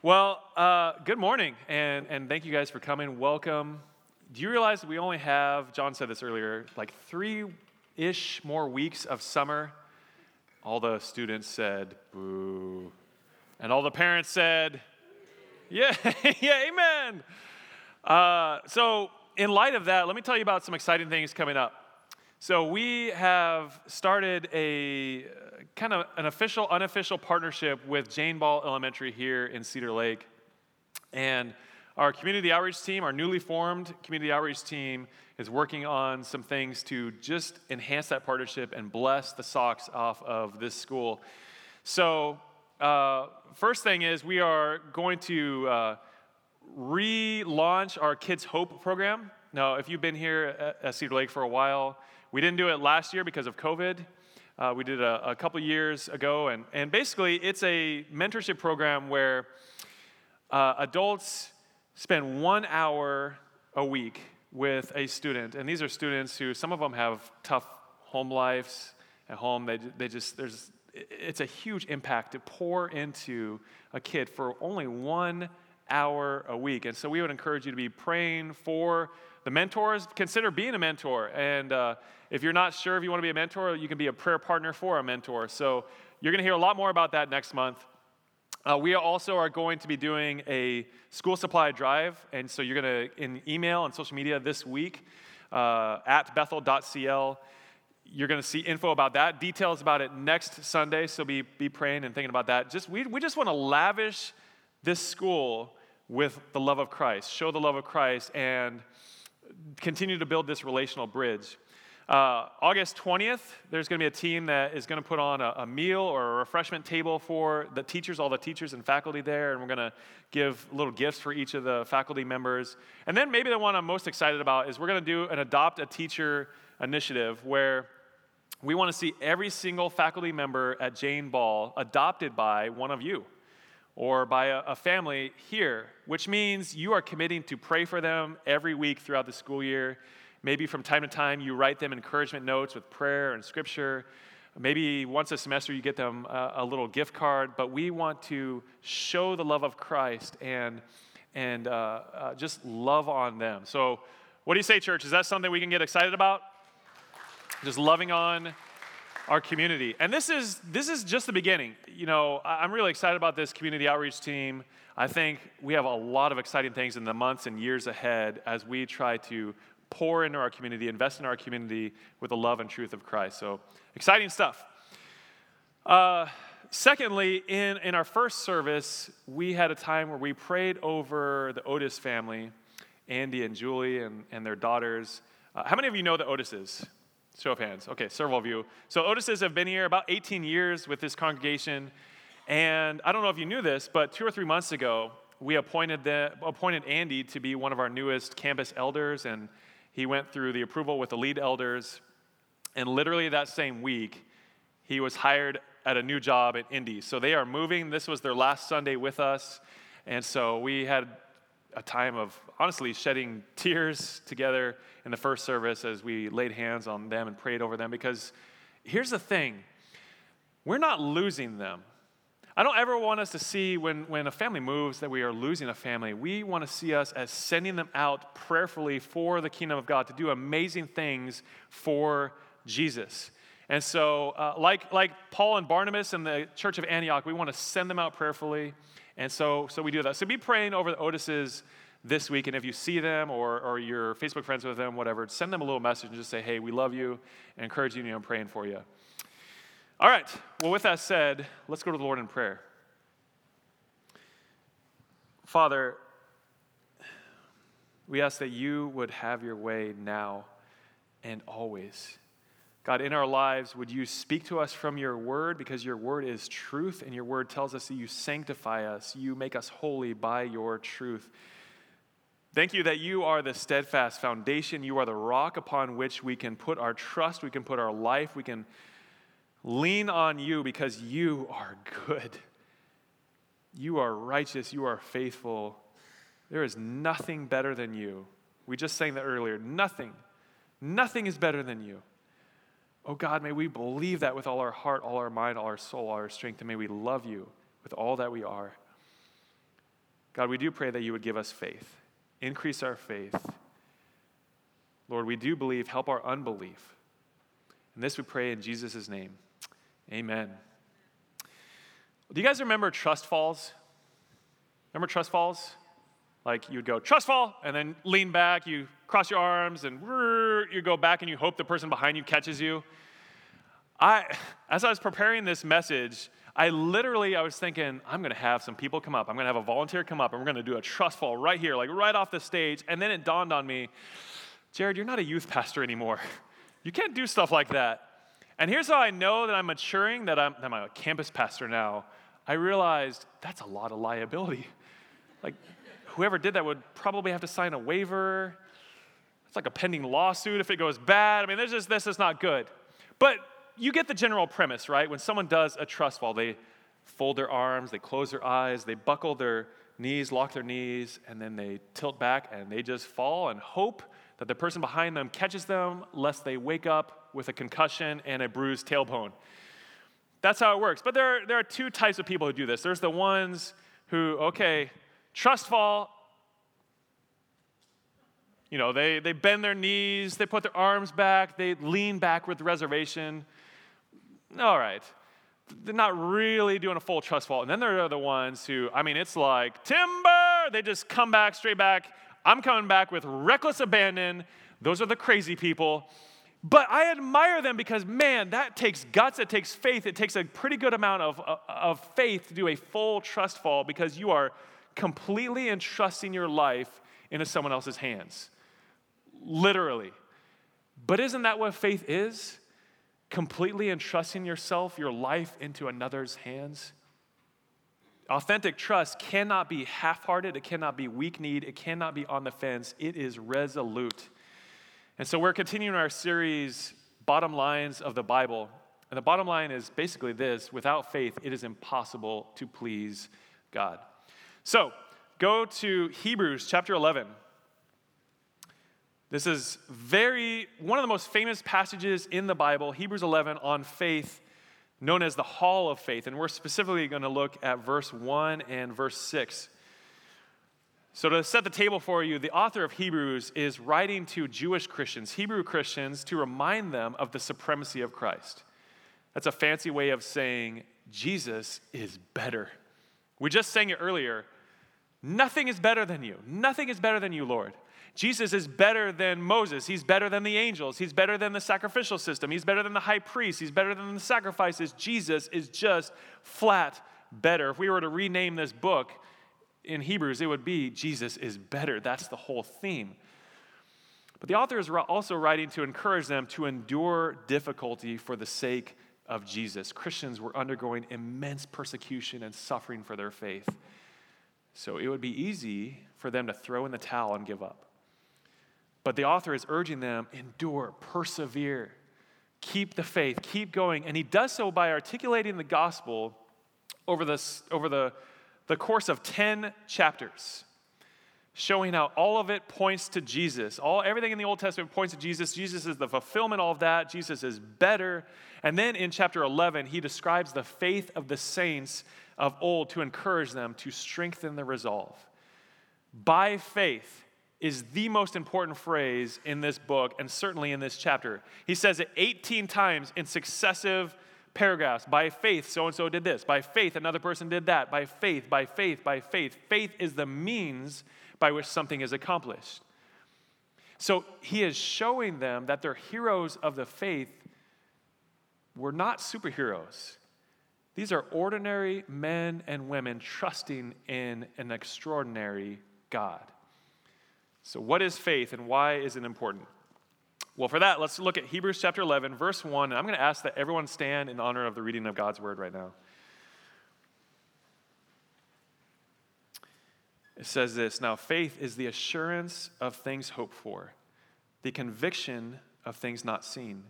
Well, uh, good morning, and, and thank you guys for coming. Welcome. Do you realize we only have, John said this earlier, like three ish more weeks of summer? All the students said, boo. And all the parents said, yeah, yeah, amen. Uh, so, in light of that, let me tell you about some exciting things coming up. So, we have started a kind of an official, unofficial partnership with Jane Ball Elementary here in Cedar Lake. And our community outreach team, our newly formed community outreach team, is working on some things to just enhance that partnership and bless the socks off of this school. So, uh, first thing is we are going to uh, relaunch our Kids Hope program. Now, if you've been here at Cedar Lake for a while, we didn't do it last year because of COVID. Uh, we did a, a couple years ago, and, and basically, it's a mentorship program where uh, adults spend one hour a week with a student. And these are students who, some of them have tough home lives at home. They, they just, there's, it's a huge impact to pour into a kid for only one hour a week. And so we would encourage you to be praying for the mentors. Consider being a mentor. And uh, if you're not sure if you want to be a mentor, you can be a prayer partner for a mentor. So you're going to hear a lot more about that next month. Uh, we also are going to be doing a school supply drive, and so you're going to, in email and social media this week uh, at bethel.cl, you're going to see info about that, details about it next Sunday, so be, be praying and thinking about that. Just, we, we just want to lavish this school with the love of Christ, show the love of Christ, and continue to build this relational bridge. Uh, August 20th, there's going to be a team that is going to put on a, a, meal or a refreshment table for the teachers, all the teachers and faculty there, and we're going to give little gifts for each of the faculty members. And then maybe the one I'm most excited about is we're going to do an Adopt a Teacher initiative where we want to see every single faculty member at Jane Ball adopted by one of you or by a, a family here, which means you are committing to pray for them every week throughout the school year Maybe from time to time you write them encouragement notes with prayer and scripture. Maybe once a semester you get them a, a little gift card, but we want to show the love of Christ and, and uh, uh, just love on them. So, what do you say, church? Is that something we can get excited about? Just loving on our community. And this is, this is just the beginning. You know, I'm really excited about this community outreach team. I think we have a lot of exciting things in the months and years ahead as we try to pour into our community, invest in our community with the love and truth of Christ. So, exciting stuff. Uh, secondly, in, in our first service, we had a time where we prayed over the Otis family, Andy and Julie and, and their daughters. Uh, how many of you know the Otises? Show of hands. Okay, several of you. So, Otises have been here about 18 years with this congregation. And I don't know if you knew this, but two or three months ago, we appointed, the, appointed Andy to be one of our newest campus elders and he went through the approval with the lead elders, and literally that same week, he was hired at a new job at Indy. So they are moving. This was their last Sunday with us. And so we had a time of honestly shedding tears together in the first service as we laid hands on them and prayed over them because here's the thing we're not losing them. I don't ever want us to see when, when a family moves that we are losing a family. We want to see us as sending them out prayerfully for the kingdom of God to do amazing things for Jesus. And so, uh, like, like Paul and Barnabas and the church of Antioch, we want to send them out prayerfully. And so, so we do that. So be praying over the Otises this week. And if you see them or, or you're Facebook friends with them, whatever, send them a little message and just say, hey, we love you and encourage you and I'm praying for you. All right, well, with that said, let's go to the Lord in prayer. Father, we ask that you would have your way now and always. God, in our lives, would you speak to us from your word because your word is truth and your word tells us that you sanctify us, you make us holy by your truth. Thank you that you are the steadfast foundation. You are the rock upon which we can put our trust, we can put our life, we can lean on you because you are good. You are righteous. You are faithful. There is nothing better than you. We just sang that earlier. Nothing. Nothing is better than you. Oh God, may we believe that with all our heart, all our mind, all our soul, all our strength, and may we love you with all that we are. God, we do pray that you would give us faith, increase our faith. Lord, we do believe, help our unbelief. And this we pray in Jesus' name. Amen. Do you guys remember trust falls? Remember trust falls? Like you would go trust fall and then lean back, you cross your arms and you go back and you hope the person behind you catches you. I as I was preparing this message, I literally I was thinking I'm going to have some people come up. I'm going to have a volunteer come up and we're going to do a trust fall right here, like right off the stage. And then it dawned on me, Jared, you're not a youth pastor anymore. You can't do stuff like that. And here's how I know that I'm maturing, that I'm, that I'm a campus pastor now. I realized that's a lot of liability. Like, whoever did that would probably have to sign a waiver. It's like a pending lawsuit if it goes bad. I mean, there's just, this is not good. But you get the general premise, right? When someone does a trust fall, they fold their arms, they close their eyes, they buckle their knees, lock their knees, and then they tilt back and they just fall and hope that the person behind them catches them lest they wake up with a concussion and a bruised tailbone. That's how it works. But there, there are two types of people who do this. There's the ones who, okay, trust fall. You know, they, they bend their knees, they put their arms back, they lean back with reservation. All right. They're not really doing a full trust fall. And then there are the ones who, I mean, it's like timber. They just come back, straight back. I'm coming back with reckless abandon. Those are the crazy people. But I admire them because, man, that takes guts, it takes faith, it takes a pretty good amount of, of faith to do a full trust fall because you are completely entrusting your life into someone else's hands. Literally. But isn't that what faith is? Completely entrusting yourself, your life into another's hands? Authentic trust cannot be half hearted, it cannot be weak kneed, it cannot be on the fence. It is resolute. And so we're continuing our series, Bottom Lines of the Bible. And the bottom line is basically this without faith, it is impossible to please God. So go to Hebrews chapter 11. This is very, one of the most famous passages in the Bible, Hebrews 11, on faith known as the Hall of Faith. And we're specifically going to look at verse 1 and verse 6. So, to set the table for you, the author of Hebrews is writing to Jewish Christians, Hebrew Christians, to remind them of the supremacy of Christ. That's a fancy way of saying Jesus is better. We just sang it earlier. Nothing is better than you. Nothing is better than you, Lord. Jesus is better than Moses. He's better than the angels. He's better than the sacrificial system. He's better than the high priest. He's better than the sacrifices. Jesus is just flat better. If we were to rename this book in Hebrews, it would be Jesus is better. That's the whole theme. But the author is also writing to encourage them to endure difficulty for the sake of Jesus. Christians were undergoing immense persecution and suffering for their faith. So it would be easy for them to throw in the towel and give up. But the author is urging them endure, persevere, keep the faith, keep going. And he does so by articulating the gospel over, this, over the, the course of 10 chapters, showing how all of it points to Jesus. All, everything in the Old Testament points to Jesus. Jesus is the fulfillment of that. Jesus is better. And then in chapter 11, he describes the faith of the saints of old to encourage them to strengthen the resolve. By faith, is the most important phrase in this book and certainly in this chapter. He says it 18 times in successive paragraphs. By faith, so and so did this. By faith, another person did that. By faith, by faith, by faith. Faith is the means by which something is accomplished. So he is showing them that they're heroes of the faith were not superheroes. These are ordinary men and women trusting in an extraordinary God. So, what is faith and why is it important? Well, for that, let's look at Hebrews chapter 11, verse 1. And I'm going to ask that everyone stand in honor of the reading of God's word right now. It says this Now, faith is the assurance of things hoped for, the conviction of things not seen.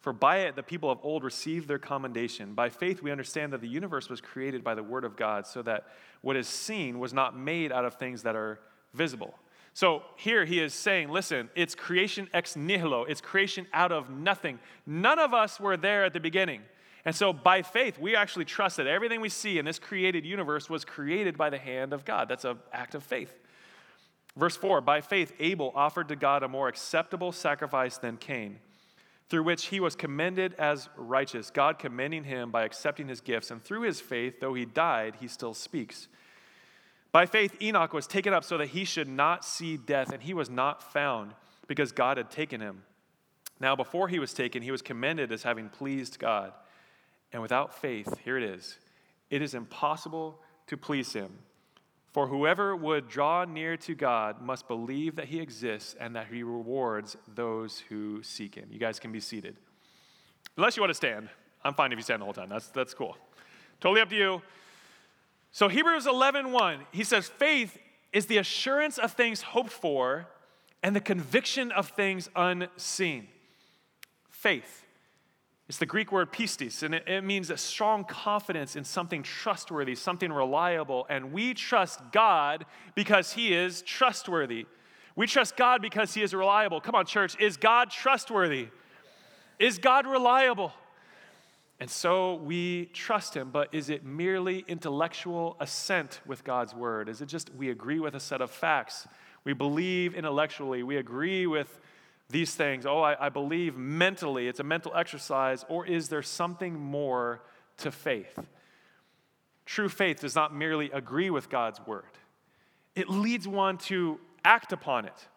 For by it the people of old received their commendation. By faith we understand that the universe was created by the word of God, so that what is seen was not made out of things that are visible. So here he is saying, listen, it's creation ex nihilo, it's creation out of nothing. None of us were there at the beginning. And so, by faith, we actually trust that everything we see in this created universe was created by the hand of God. That's an act of faith. Verse 4 By faith, Abel offered to God a more acceptable sacrifice than Cain, through which he was commended as righteous, God commending him by accepting his gifts. And through his faith, though he died, he still speaks. By faith, Enoch was taken up so that he should not see death, and he was not found because God had taken him. Now, before he was taken, he was commended as having pleased God. And without faith, here it is, it is impossible to please him. For whoever would draw near to God must believe that he exists and that he rewards those who seek him. You guys can be seated. Unless you want to stand. I'm fine if you stand the whole time. That's, that's cool. Totally up to you. So Hebrews 11:1, 1, he says, faith is the assurance of things hoped for and the conviction of things unseen. Faith. It's the Greek word pistis, and it, it, means a strong confidence in something trustworthy, something reliable. And we trust God because He is trustworthy. We trust God because He is reliable. Come on, church. Is God trustworthy? Is God reliable? And so we trust Him, but is it merely intellectual assent with God's word? Is it just we agree with a set of facts? We believe intellectually, we agree with these things? Oh, I, I believe mentally, it's a mental exercise, or is there something more to faith? True faith does not merely agree with God's word, it leads one to act upon it.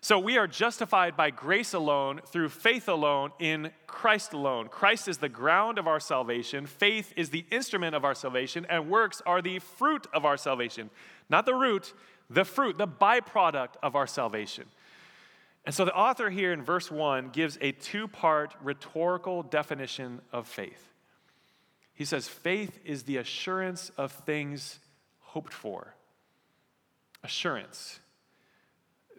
So we are justified by grace alone, through faith alone, in Christ alone. Christ is the ground of our salvation, faith is the instrument of our salvation, and works are the fruit of our salvation. Not the root, the fruit, the byproduct of our salvation. And so the author here in verse 1 gives a two part rhetorical definition of faith. He says, Faith is the assurance of things hoped for. Assurance.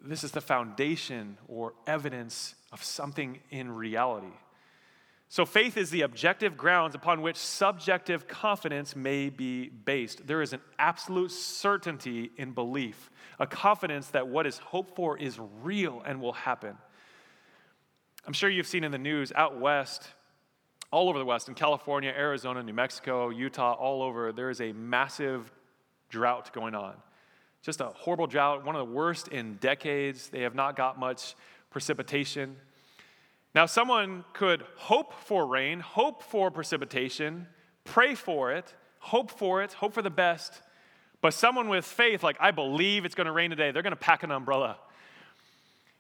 This is the foundation or evidence of something in reality. So, faith is the objective grounds upon which subjective confidence may be based. There is an absolute certainty in belief, a confidence that what is hoped for is real and will happen. I'm sure you've seen in the news out west, all over the West, in California, Arizona, New Mexico, Utah, all over, there is a massive drought going on. Just a horrible drought, one of the worst in decades. They have not got much precipitation. Now, someone could hope for rain, hope for precipitation, pray for it, hope for it, hope for the best. But someone with faith, like, I believe it's going to rain today, they're going to pack an umbrella.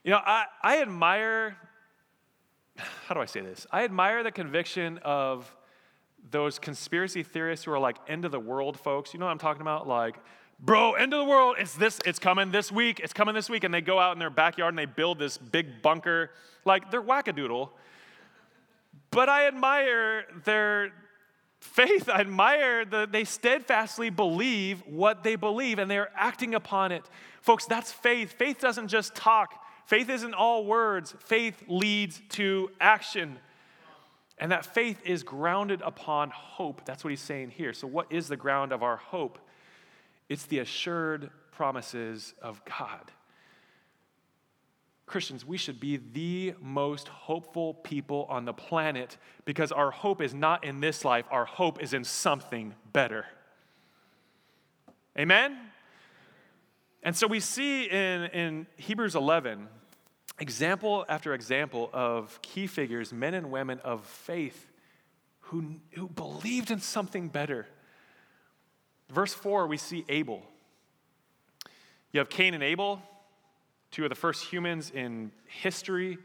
You know, I, I admire, how do I say this? I admire the conviction of those conspiracy theorists who are like end of the world folks. You know what I'm talking about? Like, bro, end of the world, it's this, it's coming this week, it's coming this week. And they go out in their backyard and they build this big bunker. Like, they're wackadoodle. But I admire their faith. I admire that they steadfastly believe what they believe and they're acting upon it. Folks, that's faith. Faith doesn't just talk, faith isn't all words, faith leads to action. And that faith is grounded upon hope. That's what he's saying here. So, what is the ground of our hope? It's the assured promises of God. Christians, we should be the most hopeful people on the planet because our hope is not in this life, our hope is in something better. Amen? And so we see in, in Hebrews 11 example after example of key figures, men and women of faith, who, who believed in something better. Verse 4, we see Abel. You have Cain and Abel, two of the first humans in history.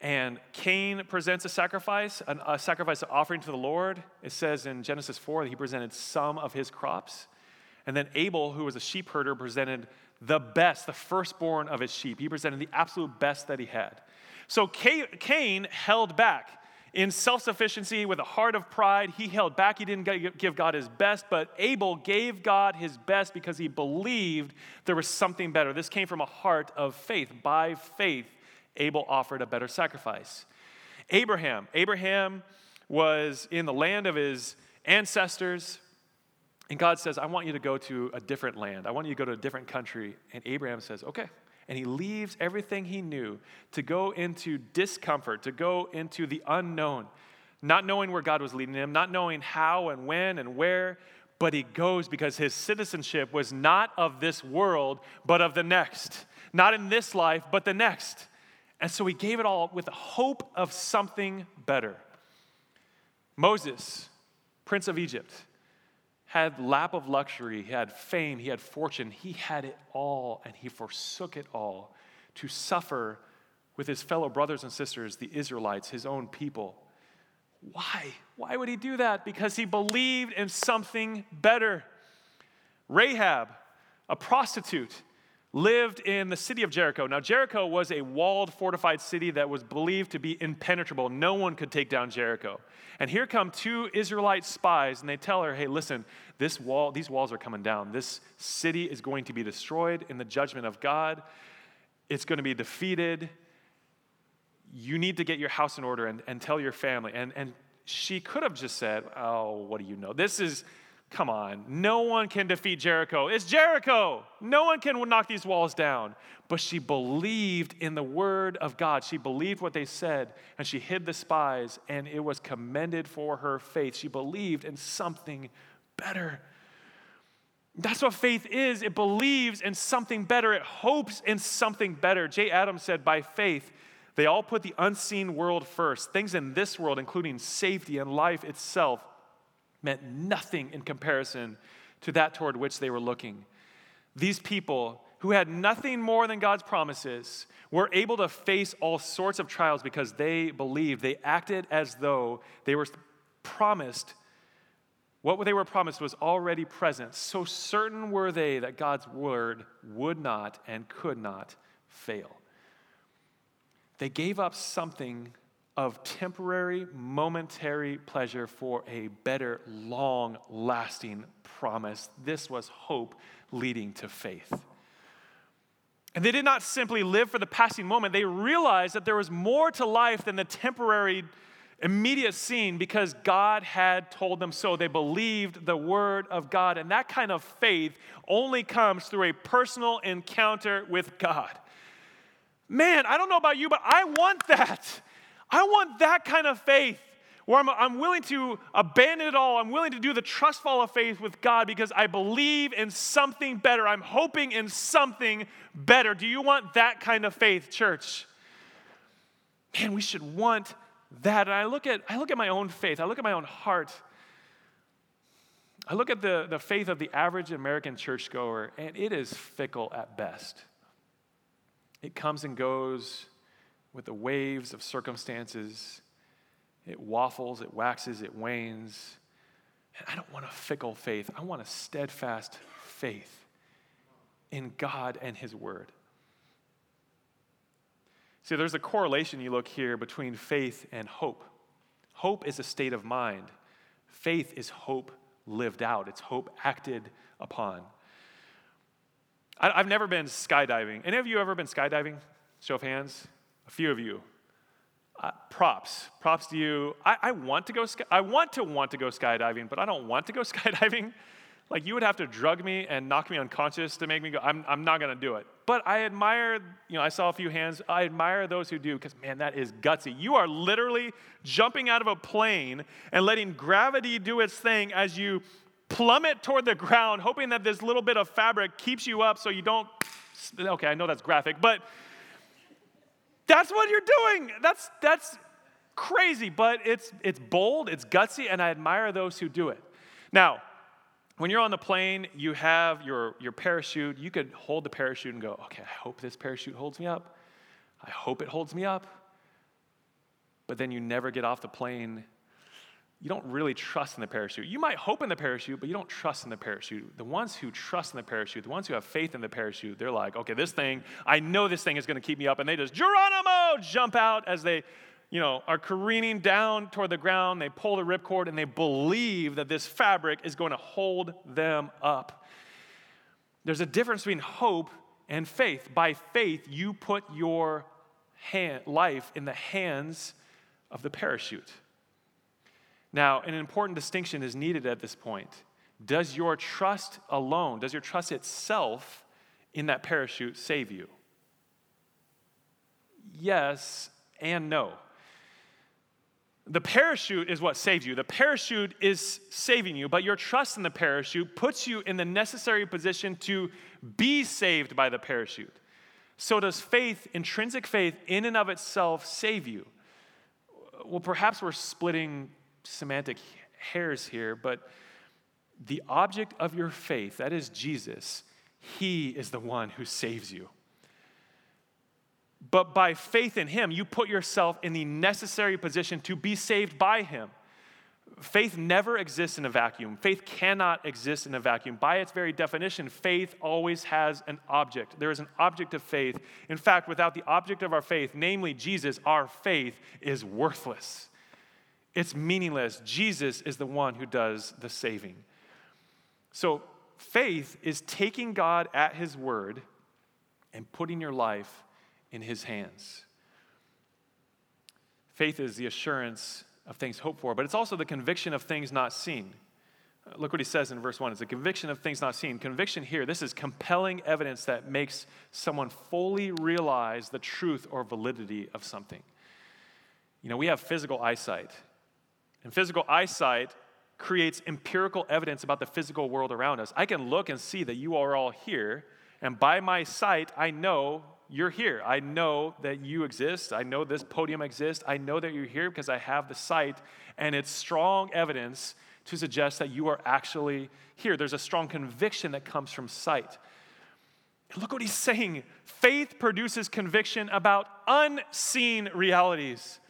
And Cain presents a sacrifice, a sacrifice offering to the Lord. It says in Genesis 4 that he presented some of his crops. And then Abel, who was a sheep herder, presented the best, the firstborn of his sheep. He presented the absolute best that he had. So Cain held back in self sufficiency, with a heart of pride, he held back. He didn't give God his best, but Abel gave God his best because he believed there was something better. This came from a heart of faith. By faith, Abel offered a better sacrifice. Abraham. Abraham was in the land of his ancestors. And God says, I want you to go to a different land. I want you to go to a different country. And Abraham says, Okay, and he leaves everything he knew to go into discomfort, to go into the unknown, not knowing where God was leading him, not knowing how and when and where, but he goes because his citizenship was not of this world, but of the next. Not in this life, but the next. And so he gave it all with the hope of something better. Moses, prince of Egypt, had lap of luxury, he had fame, he had fortune, he had it all, and he forsook it all to suffer with his fellow brothers and sisters, the Israelites, his own people. Why? Why would he do that? Because he believed in something better. Rahab, a prostitute, lived in the city of Jericho. Now, Jericho was a walled, fortified city that was believed to be impenetrable. No one could take down Jericho. And here come two Israelite spies, and they tell her, hey, listen, this wall, these walls are coming down. This city is going to be destroyed in the judgment of God. It's going to be defeated you need to get your house in order and, and tell your family. And, and she could have just said, Oh, what do you know? This is, come on, no one can defeat Jericho. It's Jericho. No one can knock these walls down. But she believed in the word of God. She believed what they said, and she hid the spies, and it was commended for her faith. She believed in something better. That's what faith is. It believes in something better. It hopes in something better. Jay Adams said, by faith, they all put the unseen world first. Things in this world, including safety and life itself, meant nothing in comparison to that toward which they were looking. These people who had nothing more than God's promises were able to face all sorts of trials because they believed. They acted as though they were promised. What they were promised was already present. So certain were they that God's word would not and could not fail. They gave up something of temporary, momentary pleasure for a better, long lasting promise. This was hope leading to faith. And they did not simply live for the passing moment, they realized that there was more to life than the temporary, immediate scene because God had told them so. They believed the word of God. And that kind of faith only comes through a personal encounter with God. Man, I don't know about you, but I want that. I want that kind of faith where I'm, I'm willing to abandon it all. I'm willing to do the trust fall of faith with God because I believe in something better. I'm hoping in something better. Do you want that kind of faith, church? Man, we should want that. And I look at, I look at my own faith, I look at my own heart. I look at the, the faith of the average American churchgoer, and it is fickle at best. It comes and goes with the waves of circumstances. It waffles, it waxes, it wanes. And I don't want a fickle faith. I want a steadfast faith in God and His Word. See, there's a correlation you look here between faith and hope. Hope is a state of mind, faith is hope lived out, it's hope acted upon. I, have never been skydiving. Any of you ever been skydiving? Show of hands. A few of you. Uh, props. Props to you. I, I want to go. Sky, I want to want to go skydiving, but I don't want to go skydiving. Like you would have to drug me and knock me unconscious to make me go. I'm, I'm not to do it. But I admire, you know, I saw a few hands. I admire those who do because, man, that is gutsy. You are literally jumping out of a plane and letting gravity do its thing as you plummet toward the ground, hoping that this little bit of fabric keeps you up so you don't. Okay, I know that's graphic, but that's what you're doing. That's, that's crazy, but it's, it's bold, it's gutsy, and I admire those who do it. Now, when you're on the plane, you have your, your parachute. You could hold the parachute and go, okay, I hope this parachute holds me up. I hope it holds me up. But then you never get off the plane you don't really trust in the parachute. You might hope in the parachute, but you don't trust in the parachute. The ones who trust in the parachute, the ones who have faith in the parachute, they're like, okay, this thing, I know this thing is going to keep me up. And they just, Geronimo, jump out as they, you know, are careening down toward the ground. They pull the ripcord and they believe that this fabric is going to hold them up. There's a difference between hope and faith. By faith, you put your hand, life in the hands of the parachute. Now, an important distinction is needed at this point. Does your trust alone, does your trust itself in that parachute save you? Yes and no. The parachute is what saves you. The parachute is saving you, but your trust in the parachute puts you in the necessary position to be saved by the parachute. So, does faith, intrinsic faith, in and of itself, save you? Well, perhaps we're splitting semantic hairs here, but the object of your faith, that is Jesus, he is the one who saves you. But by faith in him, you put yourself in the necessary position to be saved by him. Faith never exists in a vacuum. Faith cannot exist in a vacuum. By its very definition, faith always has an object. There is an object of faith. In fact, without the object of our faith, namely Jesus, our faith is worthless. It's meaningless. Jesus is the one who does the saving. So, faith is taking God at his word and putting your life in his hands. Faith is the assurance of things hoped for, but it's also the conviction of things not seen. Uh, look what he says in verse 1. It's a conviction of things not seen. Conviction here, this is compelling evidence that makes someone fully realize the truth or validity of something. You know, we have physical eyesight, and physical eyesight creates empirical evidence about the physical world around us. I can look and see that you are all here, and by my sight, I know you're here. I know that you exist. I know this podium exists. I know that you're here because I have the sight, and it's strong evidence to suggest that you are actually here. There's a strong conviction that comes from sight. Look what he's saying faith produces conviction about unseen realities.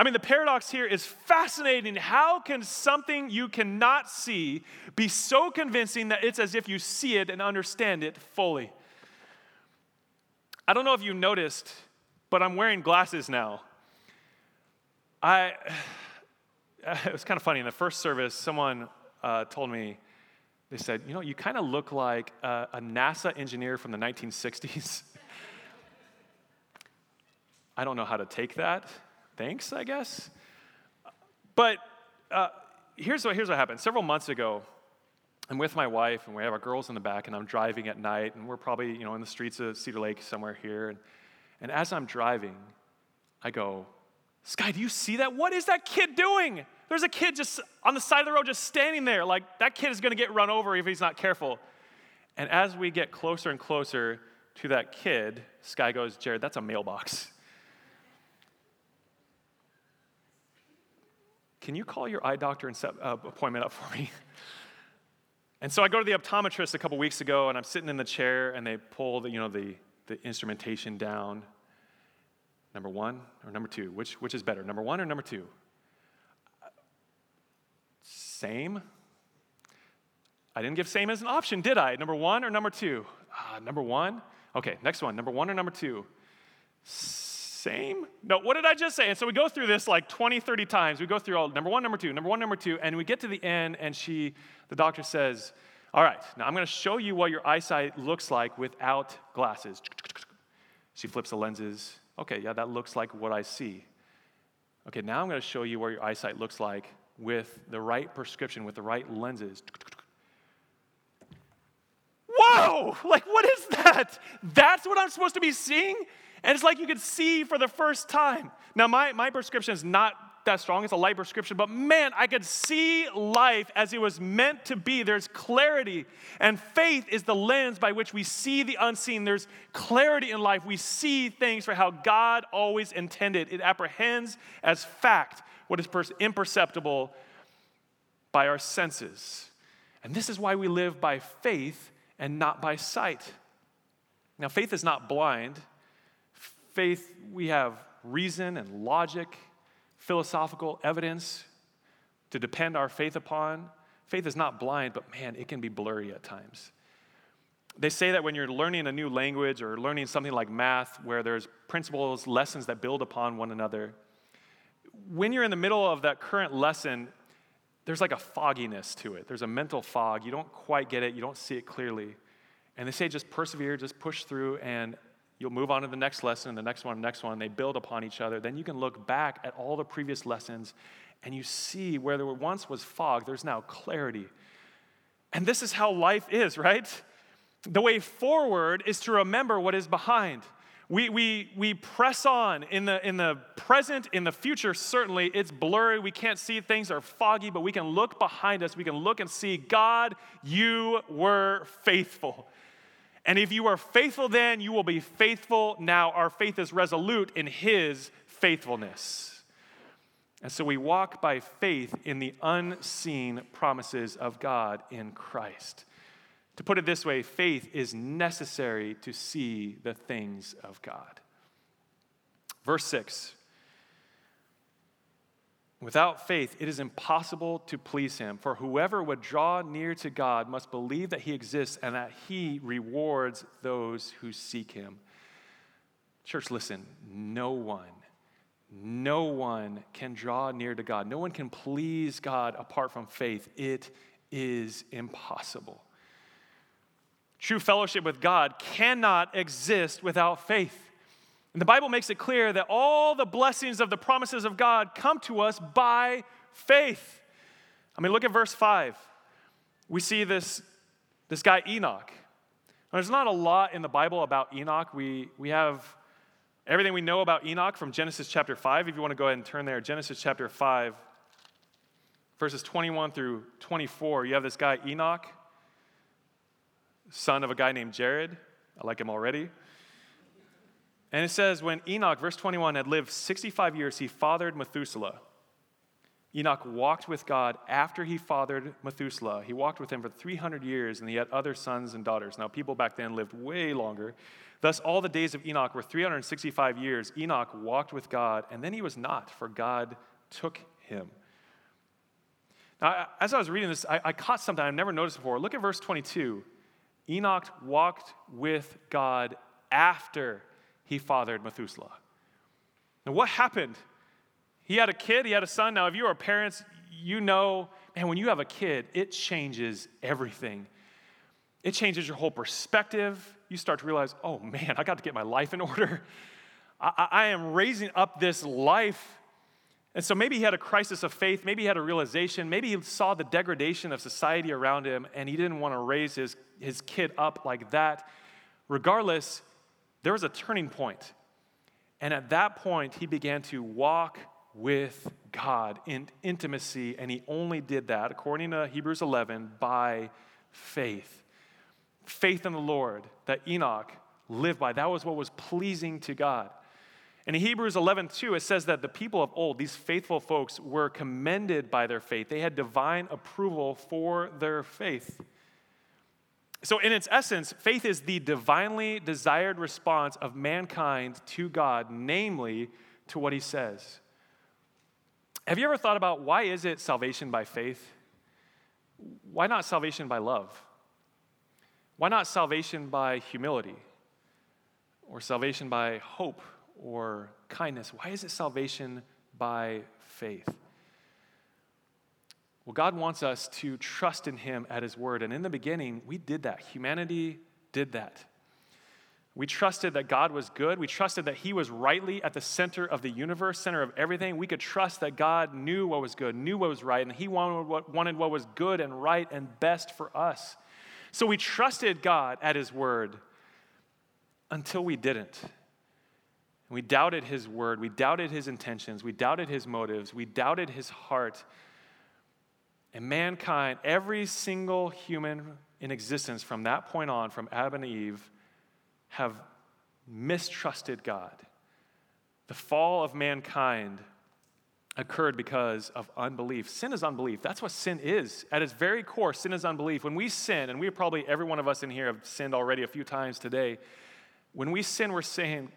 I mean, the paradox here is fascinating. How can something you cannot see be so convincing that it's as if you see it and understand it fully? I don't know if you noticed, but I'm wearing glasses now. I, it was kind of funny. In the first service, someone uh, told me, they said, You know, you kind of look like a, a NASA engineer from the 1960s. I don't know how to take that thanks, I guess. But uh, here's, what, here's what happened. Several months ago, I'm with my wife, and we have our girls in the back, and I'm driving at night, and we're probably, you know, in the streets of Cedar Lake somewhere here. And, and as I'm driving, I go, Sky, do you see that? What is that kid doing? There's a kid just on the side of the road, just standing there. Like, that kid is going to get run over if he's not careful. And as we get closer and closer to that kid, Sky goes, Jared, that's a mailbox. Can you call your eye doctor and set an uh, appointment up for me? And so I go to the optometrist a couple weeks ago, and I'm sitting in the chair, and they pull the, you know, the, the instrumentation down. Number one or number two? Which, which is better, number one or number two? Same. I didn't give same as an option, did I? Number one or number two? Uh, number one. Okay, next one. Number one or number two? Same? No, what did I just say? And so we go through this like 20, 30 times. We go through all number one, number two, number one, number two, and we get to the end, and she, the doctor says, All right, now I'm going to show you what your eyesight looks like without glasses. She flips the lenses. Okay, yeah, that looks like what I see. Okay, now I'm going to show you what your eyesight looks like with the right prescription, with the right lenses. Whoa! Like, what is that? That's what I'm supposed to be seeing? And it's like you could see for the first time. Now, my, my prescription is not that strong, it's a light prescription, but man, I could see life as it was meant to be. There's clarity, and faith is the lens by which we see the unseen. There's clarity in life. We see things for how God always intended. It apprehends as fact what is imperceptible by our senses. And this is why we live by faith and not by sight. Now, faith is not blind faith, we have reason and logic, philosophical evidence to depend our faith upon. Faith is not blind, but man, it can be blurry at times. They say that when you're learning a new language or learning something like math, where there's principles, lessons that build upon one another, when you're in the middle of that current lesson, there's like a fogginess to it. There's a mental fog. You don't quite get it, you don't see it clearly. And they say just persevere, just push through, and You'll move on to the next lesson, and the next one, the next one. They build upon each other. Then you can look back at all the previous lessons and you see where there once was fog, there's now clarity. And this is how life is, right? The way forward is to remember what is behind. We, we, we press on in the, in the present, in the future, certainly. It's blurry. We can't see. Things are foggy, but we can look behind us. We can look and see God, you were faithful. And if you are faithful then, you will be faithful now. Our faith is resolute in His faithfulness. And so we walk by faith in the unseen promises of God in Christ. To put it this way, faith is necessary to see the things of God. Verse 6 Without faith, it is impossible to please him. For whoever would draw near to God must believe that he exists and that he rewards those who seek him. Church, listen, no one, no one can draw near to God. No one can please God apart from faith. It is impossible. True fellowship with God cannot exist without faith. And the Bible makes it clear that all the blessings of the promises of God come to us by faith. I mean, look at verse 5. We see this, this guy, Enoch. Now, there's not a lot in the Bible about Enoch. We, we have everything we know about Enoch from Genesis chapter 5. If you want to go ahead and turn there, Genesis chapter 5, verses 21 through 24, you have this guy, Enoch, son of a guy named Jared. I like him already. And it says, when Enoch, verse 21, had lived 65 years, he fathered Methuselah. Enoch walked with God after he fathered Methuselah. He walked with him for 300 years, and he had other sons and daughters. Now, people back then lived way longer. Thus, all the days of Enoch were 365 years. Enoch walked with God, and then he was not, for God took him. Now, as I was reading this, I, I caught something I've never noticed before. Look at verse 22. Enoch walked with God after he fathered Methuselah. Now, what happened? He had a kid, he had a son. Now, if you are parents, you know, man, when you have a kid, it changes everything. It changes your whole perspective. You start to realize, oh man, I got to get my life in order. I, I am raising up this life. And so maybe he had a crisis of faith. Maybe he had a realization. Maybe he saw the degradation of society around him and he didn't want to raise his, his kid up like that. Regardless, there was a turning point. And at that point, he began to walk with God in intimacy, and he only did that, according to Hebrews 11, by faith. Faith in the Lord that Enoch lived by. That was what was pleasing to God. And in Hebrews 11, 2, it says that the people of old, these faithful folks, were commended by their faith. They had divine approval for their faith. So, in its essence, faith is the divinely desired response of mankind to God, namely to what he says. Have you ever thought about why is it salvation by faith? Why not salvation by love? Why not salvation by humility? Or salvation by hope or kindness? Why is it salvation by faith? Well, God wants us to trust in Him at His word. And in the beginning, we did that. Humanity did that. We trusted that God was good. We trusted that He was rightly at the center of the universe, center of everything. We could trust that God knew what was good, knew what was right, and He wanted what, wanted what was good and right and best for us. So we trusted God at His word until we didn't. We doubted His word. We doubted His intentions. We doubted His motives. We doubted His heart. And mankind, every single human in existence from that point on, from Adam and Eve, have mistrusted God. The fall of mankind occurred because of unbelief. Sin is unbelief. That's what sin is. At its very core, sin is unbelief. When we sin, and we probably, every one of us in here have sinned already a few times today, when we sin, we're saying,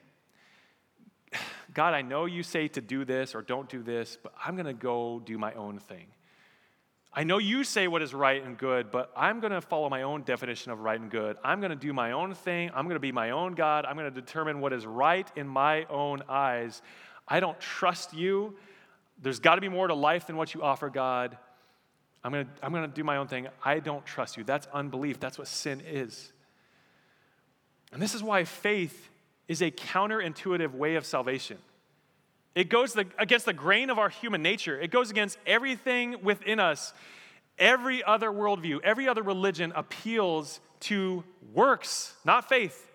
God, I know you say to do this or don't do this, but I'm going to go do my own thing. I know you say what is right and good, but I'm going to follow my own definition of right and good. I'm going to do my own thing. I'm going to be my own God. I'm going to determine what is right in my own eyes. I don't trust you. There's got to be more to life than what you offer, God. I'm going to, I'm going to do my own thing. I don't trust you. That's unbelief. That's what sin is. And this is why faith is a counterintuitive way of salvation. It goes the, against the grain of our human nature. It goes against everything within us. Every other worldview, every other religion appeals to works, not faith.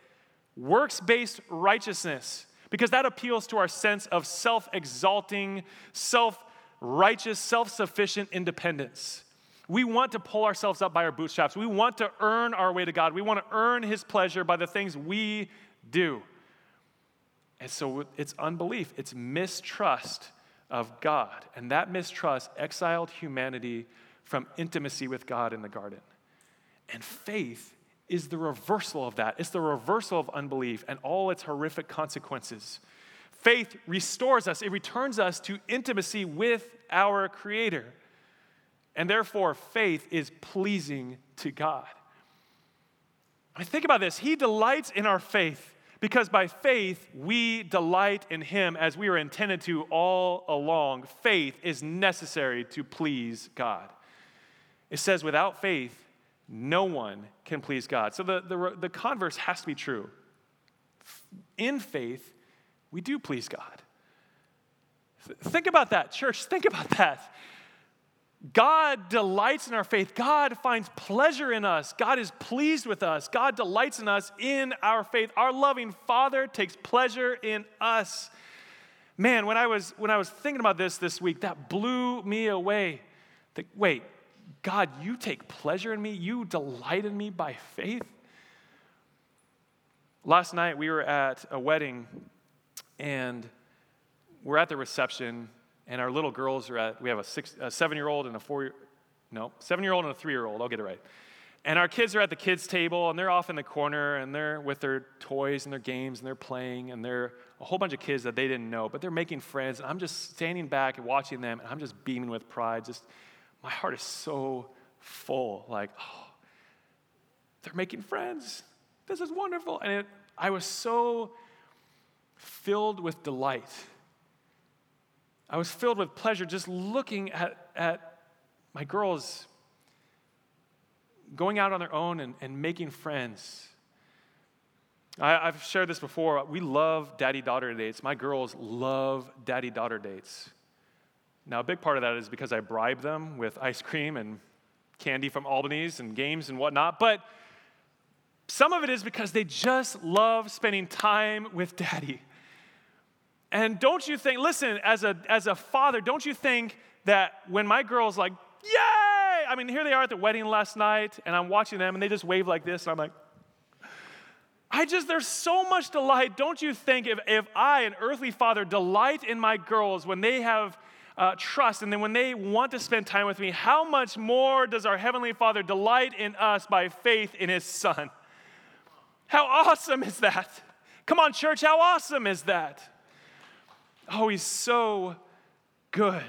works based righteousness, because that appeals to our sense of self exalting, self righteous, self sufficient independence. We want to pull ourselves up by our bootstraps. We want to earn our way to God. We want to earn His pleasure by the things we do. And so it's unbelief, it's mistrust of God. And that mistrust exiled humanity from intimacy with God in the garden. And faith is the reversal of that. It's the reversal of unbelief and all its horrific consequences. Faith restores us, it returns us to intimacy with our Creator. And therefore, faith is pleasing to God. I mean, think about this. He delights in our faith because by faith we delight in Him as we were intended to all along. Faith is necessary to please God. It says, without faith, no one can please God. So the, the, the converse has to be true. In faith, we do please God. Think about that, church. Think about that. God delights in our faith. God finds pleasure in us. God is pleased with us. God delights in us in our faith. Our loving Father takes pleasure in us. Man, when I was when I was thinking about this this week, that blew me away. The, wait, God, you take pleasure in me, you delight in me by faith. Last night we were at a wedding and we're at the reception, and our little girls are at, we have a, six, a seven year old and a four, no, seven year old and a three year old, I'll get it right. And our kids are at the kids' table, and they're off in the corner, and they're with their toys and their games, and they're playing, and they're a whole bunch of kids that they didn't know, but they're making friends. And I'm just standing back and watching them, and I'm just beaming with pride, just my heart is so full. Like, oh, they're making friends. This is wonderful. And it, I was so filled with delight. I was filled with pleasure just looking at, at my girls going out on their own and, and making friends. I, have shared this before. We love daddy daughter dates. My girls love daddy daughter dates. Now, a big part of that is because I bribe them with ice cream and candy from Albany's and games and whatnot, but some of it is because they just love spending time with daddy. And don't you think, listen, as a, as a father, don't you think that when my girl's like, yay! I mean, here they are at the wedding last night, and I'm watching them, and they just wave like this, and I'm like, I just, there's so much delight. Don't you think if, if I, an earthly father, delight in my girls when they have uh, trust, and then when they want to spend time with me, how much more does our Heavenly Father delight in us by faith in His Son? How awesome is that? Come on, church, how awesome is that? Oh, He's so good.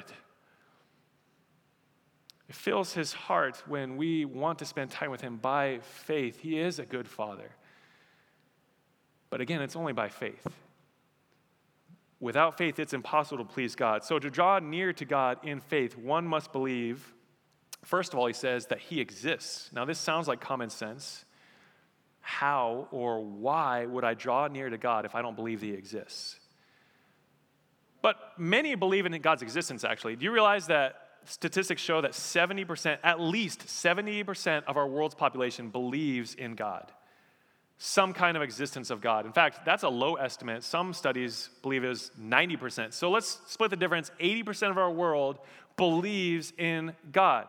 It fills His heart when we want to spend time with Him by faith. He is a good Father. But again, it's only by faith. Without faith, it's impossible to please God. So, to draw near to God in faith, one must believe, first of all, he says that he exists. Now, this sounds like common sense. How or why would I draw near to God if I don't believe he exists? But many believe in God's existence, actually. Do you realize that statistics show that 70%, at least 70% of our world's population believes in God? some kind of existence of God. In fact, that's a low estimate. Some studies believe it is 90%. So let's split the difference. 80% of our world believes in God.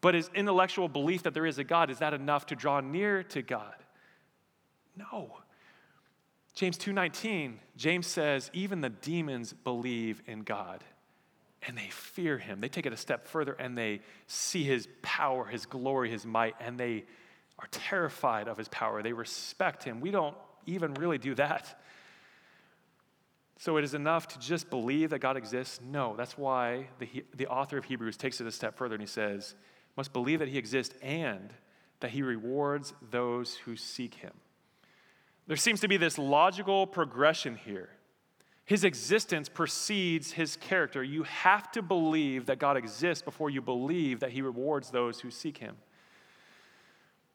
But is intellectual belief that there is a God, is that enough to draw near to God? No. James 2:19, James says, even the demons believe in God and they fear him. They take it a step further and they see his power, his glory, his might, and they are terrified of his power. They respect him. We don't even really do that. So it is enough to just believe that God exists? No. That's why the, the author of Hebrews takes it a step further and he says, must believe that he exists and that he rewards those who seek him. There seems to be this logical progression here. His existence precedes his character. You have to believe that God exists before you believe that he rewards those who seek him.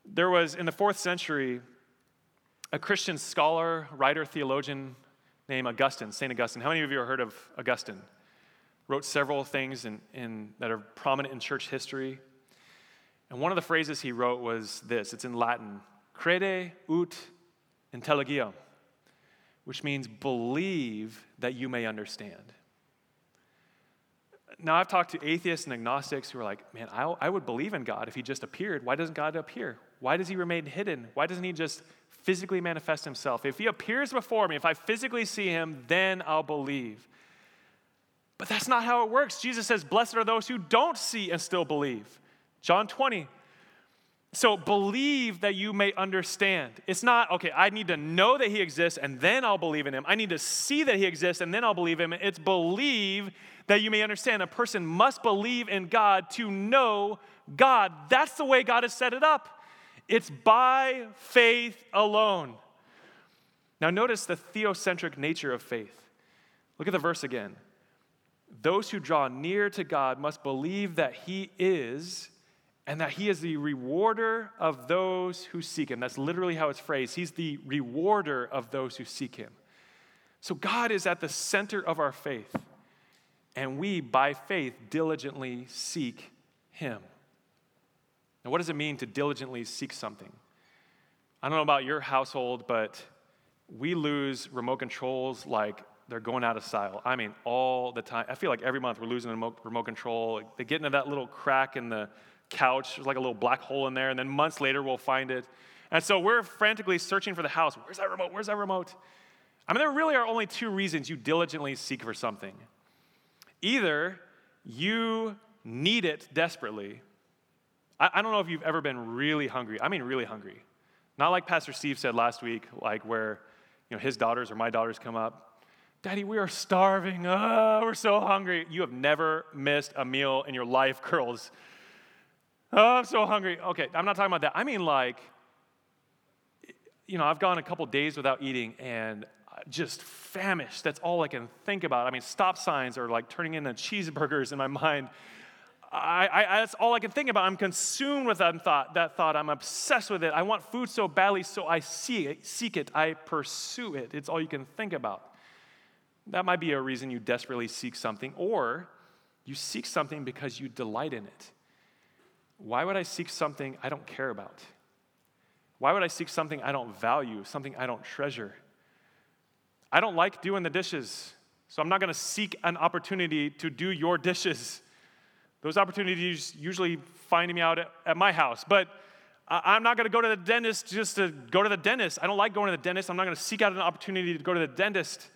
There was, in the fourth century, a Christian scholar, writer, theologian named Augustine, St. Augustine. How many of you have heard of Augustine? Wrote several things in, in, that are prominent in church history. And one of the phrases he wrote was this it's in Latin Crede ut intelligiam. which means believe that you may understand. Now, I've talked to atheists and agnostics who are like, man, I, I would believe in God if he just appeared. Why doesn't God appear? Why does he remain hidden? Why doesn't he just physically manifest himself? If he appears before me, if I physically see him, then I'll believe. But that's not how it works. Jesus says, Blessed are those who don't see and still believe. John 20. So believe that you may understand. It's not, okay, I need to know that he exists and then I'll believe in him. I need to see that he exists and then I'll believe him. It's believe that you may understand. A person must believe in God to know God. That's the way God has set it up. It's by faith alone. Now, notice the theocentric nature of faith. Look at the verse again. Those who draw near to God must believe that He is and that He is the rewarder of those who seek Him. That's literally how it's phrased. He's the rewarder of those who seek Him. So God is at the center of our faith, and we, by faith, diligently seek Him. Now, what does it mean to diligently seek something? I don't know about your household, but we lose remote controls like they're going out of style. I mean, all the time. I feel like every month we're losing a remote, remote control. They get into that little crack in the couch. There's like a little black hole in there, and then months later we'll find it. And so we're frantically searching for the house. Where's that remote? Where's that remote? I mean, there really are only two reasons you diligently seek for something. Either you need it desperately. I, I don't know if you've ever been really hungry. I mean, really hungry. Not like Pastor Steve said last week, like where you know his daughters or my daughters come up. Daddy, we are starving. Oh, we're so hungry. You have never missed a meal in your life, girls. Oh, I'm so hungry. Okay, I'm not talking about that. I mean, like, you know, I've gone a couple days without eating and just famished. That's all I can think about. I mean, stop signs are like turning into cheeseburgers in my mind. I, I, that's all I can think about. I'm consumed with that thought, that thought. I'm obsessed with it. I want food so badly, so I see it, seek it. I pursue it. It's all you can think about. That might be a reason you desperately seek something, or you seek something because you delight in it. Why would I seek something I don't care about? Why would I seek something I don't value, something I don't treasure? I don't like doing the dishes, so I'm not going to seek an opportunity to do your dishes. Those opportunities usually find me out at, at my house, but I'm not going to go to the dentist just to go to the dentist. I don't like going to the dentist. I'm not going to seek out an opportunity to go to the dentist.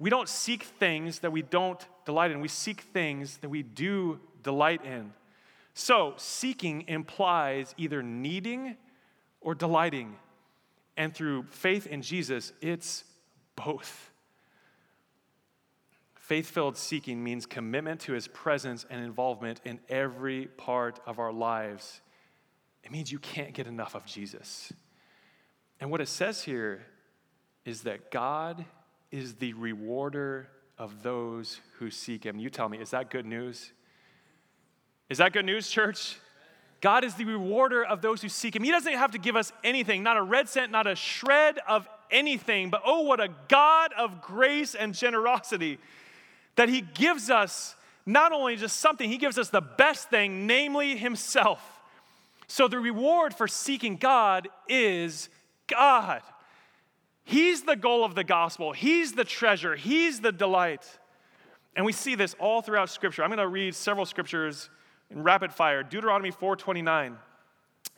We don't seek things that we don't delight in. We seek things that we do delight in. So, seeking implies either needing or delighting. And through faith in Jesus, it's both. Faith filled seeking means commitment to his presence and involvement in every part of our lives. It means you can't get enough of Jesus. And what it says here is that God is the rewarder of those who seek him. You tell me, is that good news? Is that good news, church? God is the rewarder of those who seek Him. He doesn't have to give us anything, not a red cent, not a shred of anything, but oh, what a God of grace and generosity that He gives us not only just something, He gives us the best thing, namely Himself. So the reward for seeking God is God. He's the goal of the gospel, He's the treasure, He's the delight. And we see this all throughout Scripture. I'm going to read several scriptures in rapid fire deuteronomy 4.29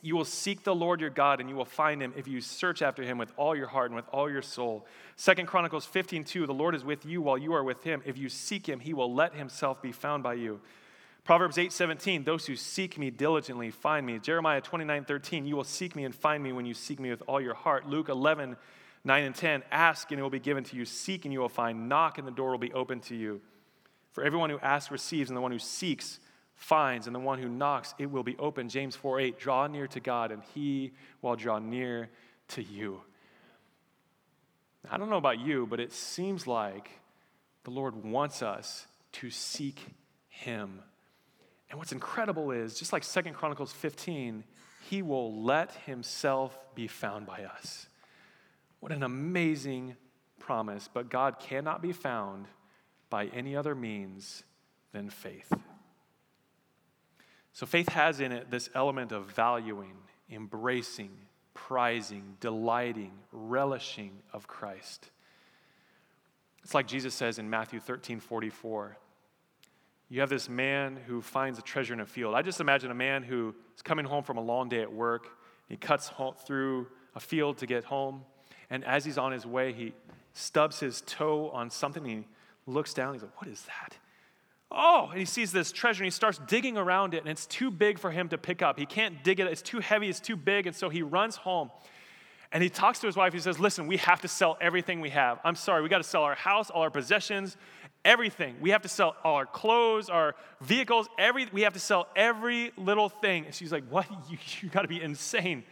you will seek the lord your god and you will find him if you search after him with all your heart and with all your soul. Second chronicles 15.2 the lord is with you while you are with him. If you seek him he will let himself be found by you. Proverbs 8.17 those who seek me diligently find me. Jeremiah 29.13 you will seek me and find me when you seek me with all your heart. Luke 11 9 and 10 ask and it will be given to you. Seek and you will find. Knock and the door will be open to you. For everyone who asks receives and the one who seeks finds, and the one who knocks, it will be open. James 4 8, draw near to God, and he will draw near to you. I don't know about you, but it seems like the Lord wants us to seek him. And what's incredible is, just like Second Chronicles 15, he will let himself be found by us. What an amazing promise, but God cannot be found by any other means than faith. So faith has in it this element of valuing, embracing, prizing, delighting, relishing of Christ. It's like Jesus says in Matthew 13 44. You have this man who finds a treasure in a field. I just imagine a man who is coming home from a long day at work. He cuts through a field to get home. And as he's on his way, he stubs his toe on something. he looks down. He's like, What is that? Oh, and he sees this treasure and he starts digging around it, and it's too big for him to pick up. He can't dig it, it's too heavy, it's too big. And so he runs home and he talks to his wife. He says, Listen, we have to sell everything we have. I'm sorry, we got to sell our house, all our possessions, everything. We have to sell all our clothes, our vehicles, every, we have to sell every little thing. And she's like, What? You, you got to be insane.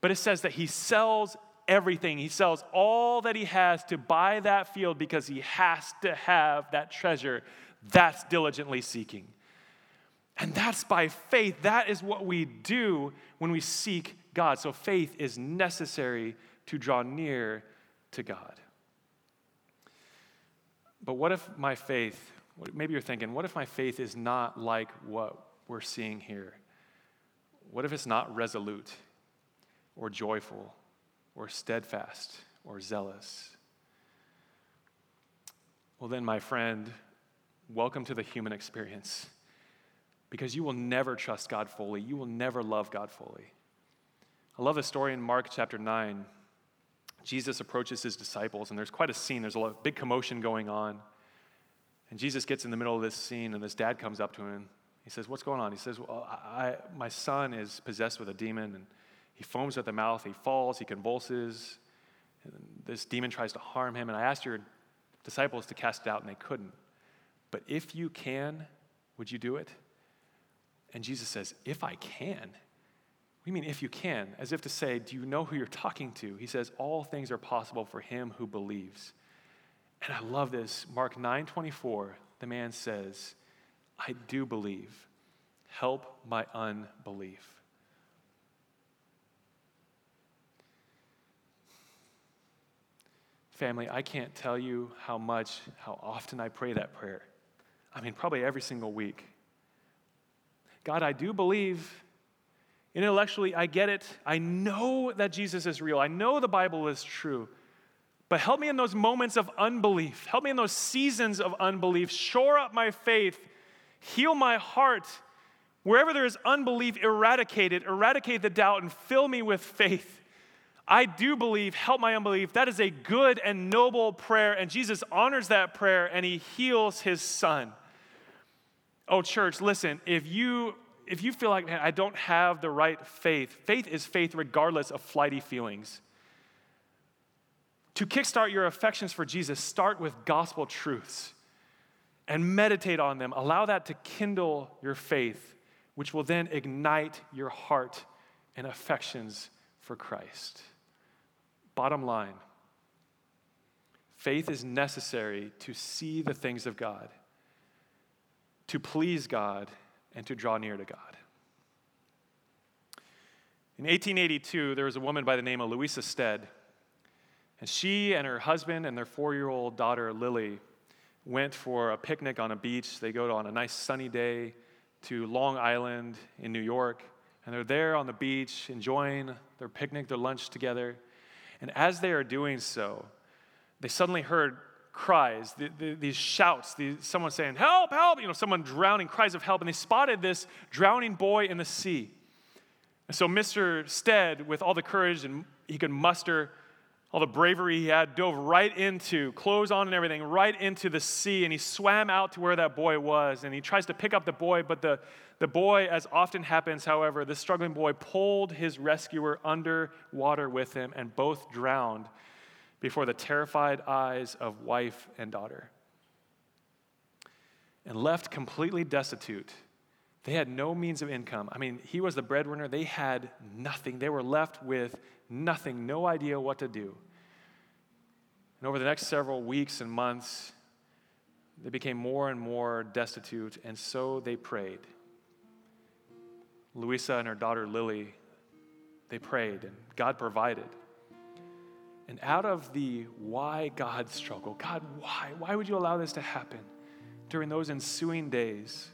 But it says that he sells everything. He sells all that he has to buy that field because he has to have that treasure. That's diligently seeking. And that's by faith. That is what we do when we seek God. So faith is necessary to draw near to God. But what if my faith, maybe you're thinking, what if my faith is not like what we're seeing here? What if it's not resolute or joyful or steadfast or zealous? Well, then, my friend, welcome to the human experience because you will never trust God fully. You will never love God fully. I love the story in Mark chapter 9. Jesus approaches his disciples, and there's quite a scene. There's a lot, big commotion going on. And Jesus gets in the middle of this scene, and this dad comes up to him. He says, What's going on? He says, Well, I, my son is possessed with a demon, and he foams at the mouth, he falls, he convulses. this demon tries to harm him, and I asked your disciples to cast it out, and they couldn't. But if you can, would you do it? And Jesus says, If I can. You mean, if you can? As if to say, Do you know who you're talking to? He says, All things are possible for him who believes. And I love this. Mark 9 24, the man says, I do believe. Help my unbelief. Family, I can't tell you how much, how often I pray that prayer. I mean, probably every single week. God, I do believe. Intellectually, I get it. I know that Jesus is real. I know the Bible is true. But help me in those moments of unbelief. Help me in those seasons of unbelief. Shore up my faith. Heal my heart. Wherever there is unbelief, eradicate it. Eradicate the doubt and fill me with faith. I do believe, help my unbelief. That is a good and noble prayer, and Jesus honors that prayer and he heals his son. Oh, church, listen, if you if you feel like, man, I don't have the right faith, faith is faith regardless of flighty feelings. To kickstart your affections for Jesus, start with gospel truths and meditate on them. Allow that to kindle your faith, which will then ignite your heart and affections for Christ. Bottom line faith is necessary to see the things of God to please God and to draw near to God. In 1882, there was a woman by the name of Louisa Stead, and she and her husband and their four year old daughter, Lily, went for a picnic on a beach. They go on a nice sunny day to Long Island in New York, and they're there on the beach enjoying their picnic, their lunch together. And as they are doing so, they suddenly heard cries, the, the, these shouts, someone saying, Help, help, you know, someone drowning, cries of help. And they spotted this drowning boy in the sea. And so Mr. Stead, with all the courage and he could muster, all the bravery he had, dove right into, clothes on and everything, right into the sea. And he swam out to where that boy was. And he tries to pick up the boy, but the, the boy, as often happens, however, the struggling boy pulled his rescuer under water with him, and both drowned before the terrified eyes of wife and daughter. And left completely destitute, they had no means of income. I mean, he was the breadwinner. They had nothing. They were left with nothing, no idea what to do. And over the next several weeks and months, they became more and more destitute, and so they prayed. Louisa and her daughter Lily, they prayed, and God provided. And out of the why God struggle, God, why? Why would you allow this to happen? During those ensuing days,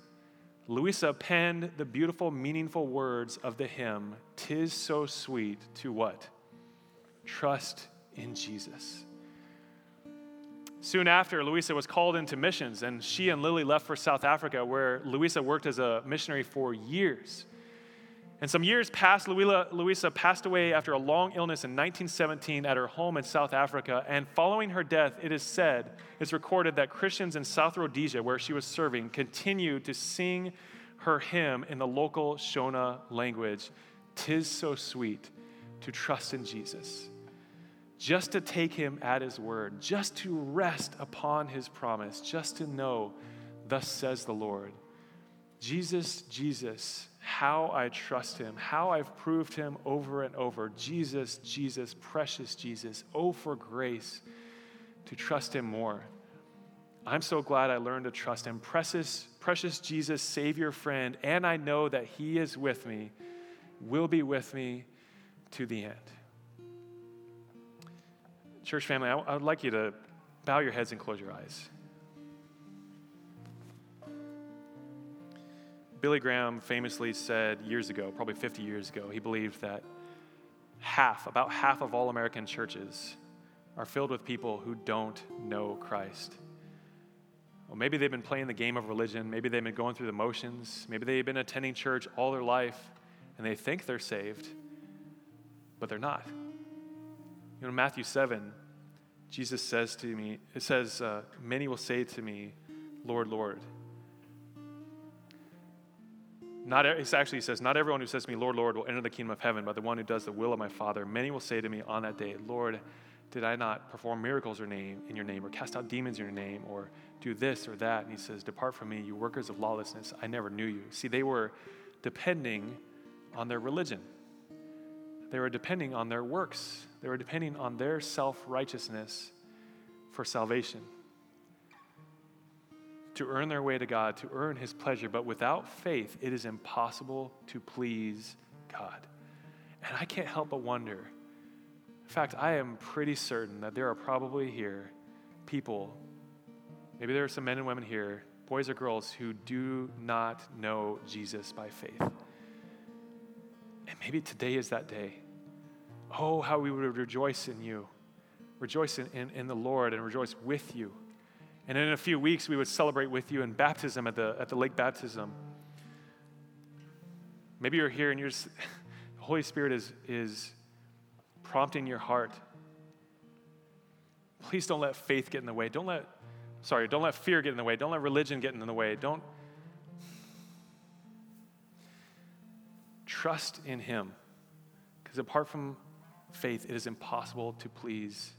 Louisa penned the beautiful, meaningful words of the hymn, Tis so sweet to what? Trust in Jesus. Soon after, Louisa was called into missions, and she and Lily left for South Africa, where Louisa worked as a missionary for years. And some years passed, Louisa passed away after a long illness in 1917 at her home in South Africa. And following her death, it is said, it's recorded that Christians in South Rhodesia, where she was serving, continued to sing her hymn in the local Shona language Tis so sweet to trust in Jesus, just to take him at his word, just to rest upon his promise, just to know, Thus says the Lord. Jesus, Jesus, how I trust him, how I've proved him over and over. Jesus, Jesus, precious Jesus. Oh, for grace to trust him more. I'm so glad I learned to trust him. Precious, precious Jesus, Savior, friend, and I know that he is with me, will be with me to the end. Church family, I, I would like you to bow your heads and close your eyes. Billy Graham famously said years ago, probably 50 years ago, he believed that half, about half of all American churches are filled with people who don't know Christ. Well, maybe they've been playing the game of religion. Maybe they've been going through the motions. Maybe they've been attending church all their life and they think they're saved, but they're not. You know, Matthew 7, Jesus says to me, it says, uh, Many will say to me, Lord, Lord. Not, it actually says, Not everyone who says to me, Lord, Lord, will enter the kingdom of heaven, but the one who does the will of my Father. Many will say to me on that day, Lord, did I not perform miracles in your name, or cast out demons in your name, or do this or that? And he says, Depart from me, you workers of lawlessness. I never knew you. See, they were depending on their religion, they were depending on their works, they were depending on their self righteousness for salvation to earn their way to God, to earn His pleasure. But without faith, it is impossible to please God. And I can't help but wonder. In fact, I am pretty certain that there are probably here people, maybe there are some men and women here, boys or girls, who do not know Jesus by faith. And maybe today is that day. Oh, how we would rejoice in you, rejoice in, in, in the Lord, and rejoice with you. And in a few weeks, we would celebrate with you in baptism at the, at the lake baptism. Maybe you're here and you're just, the Holy Spirit is, is prompting your heart. Please don't let faith get in the way. Don't let, sorry, don't let fear get in the way. Don't let religion get in the way. Don't trust in Him. Because apart from faith, it is impossible to please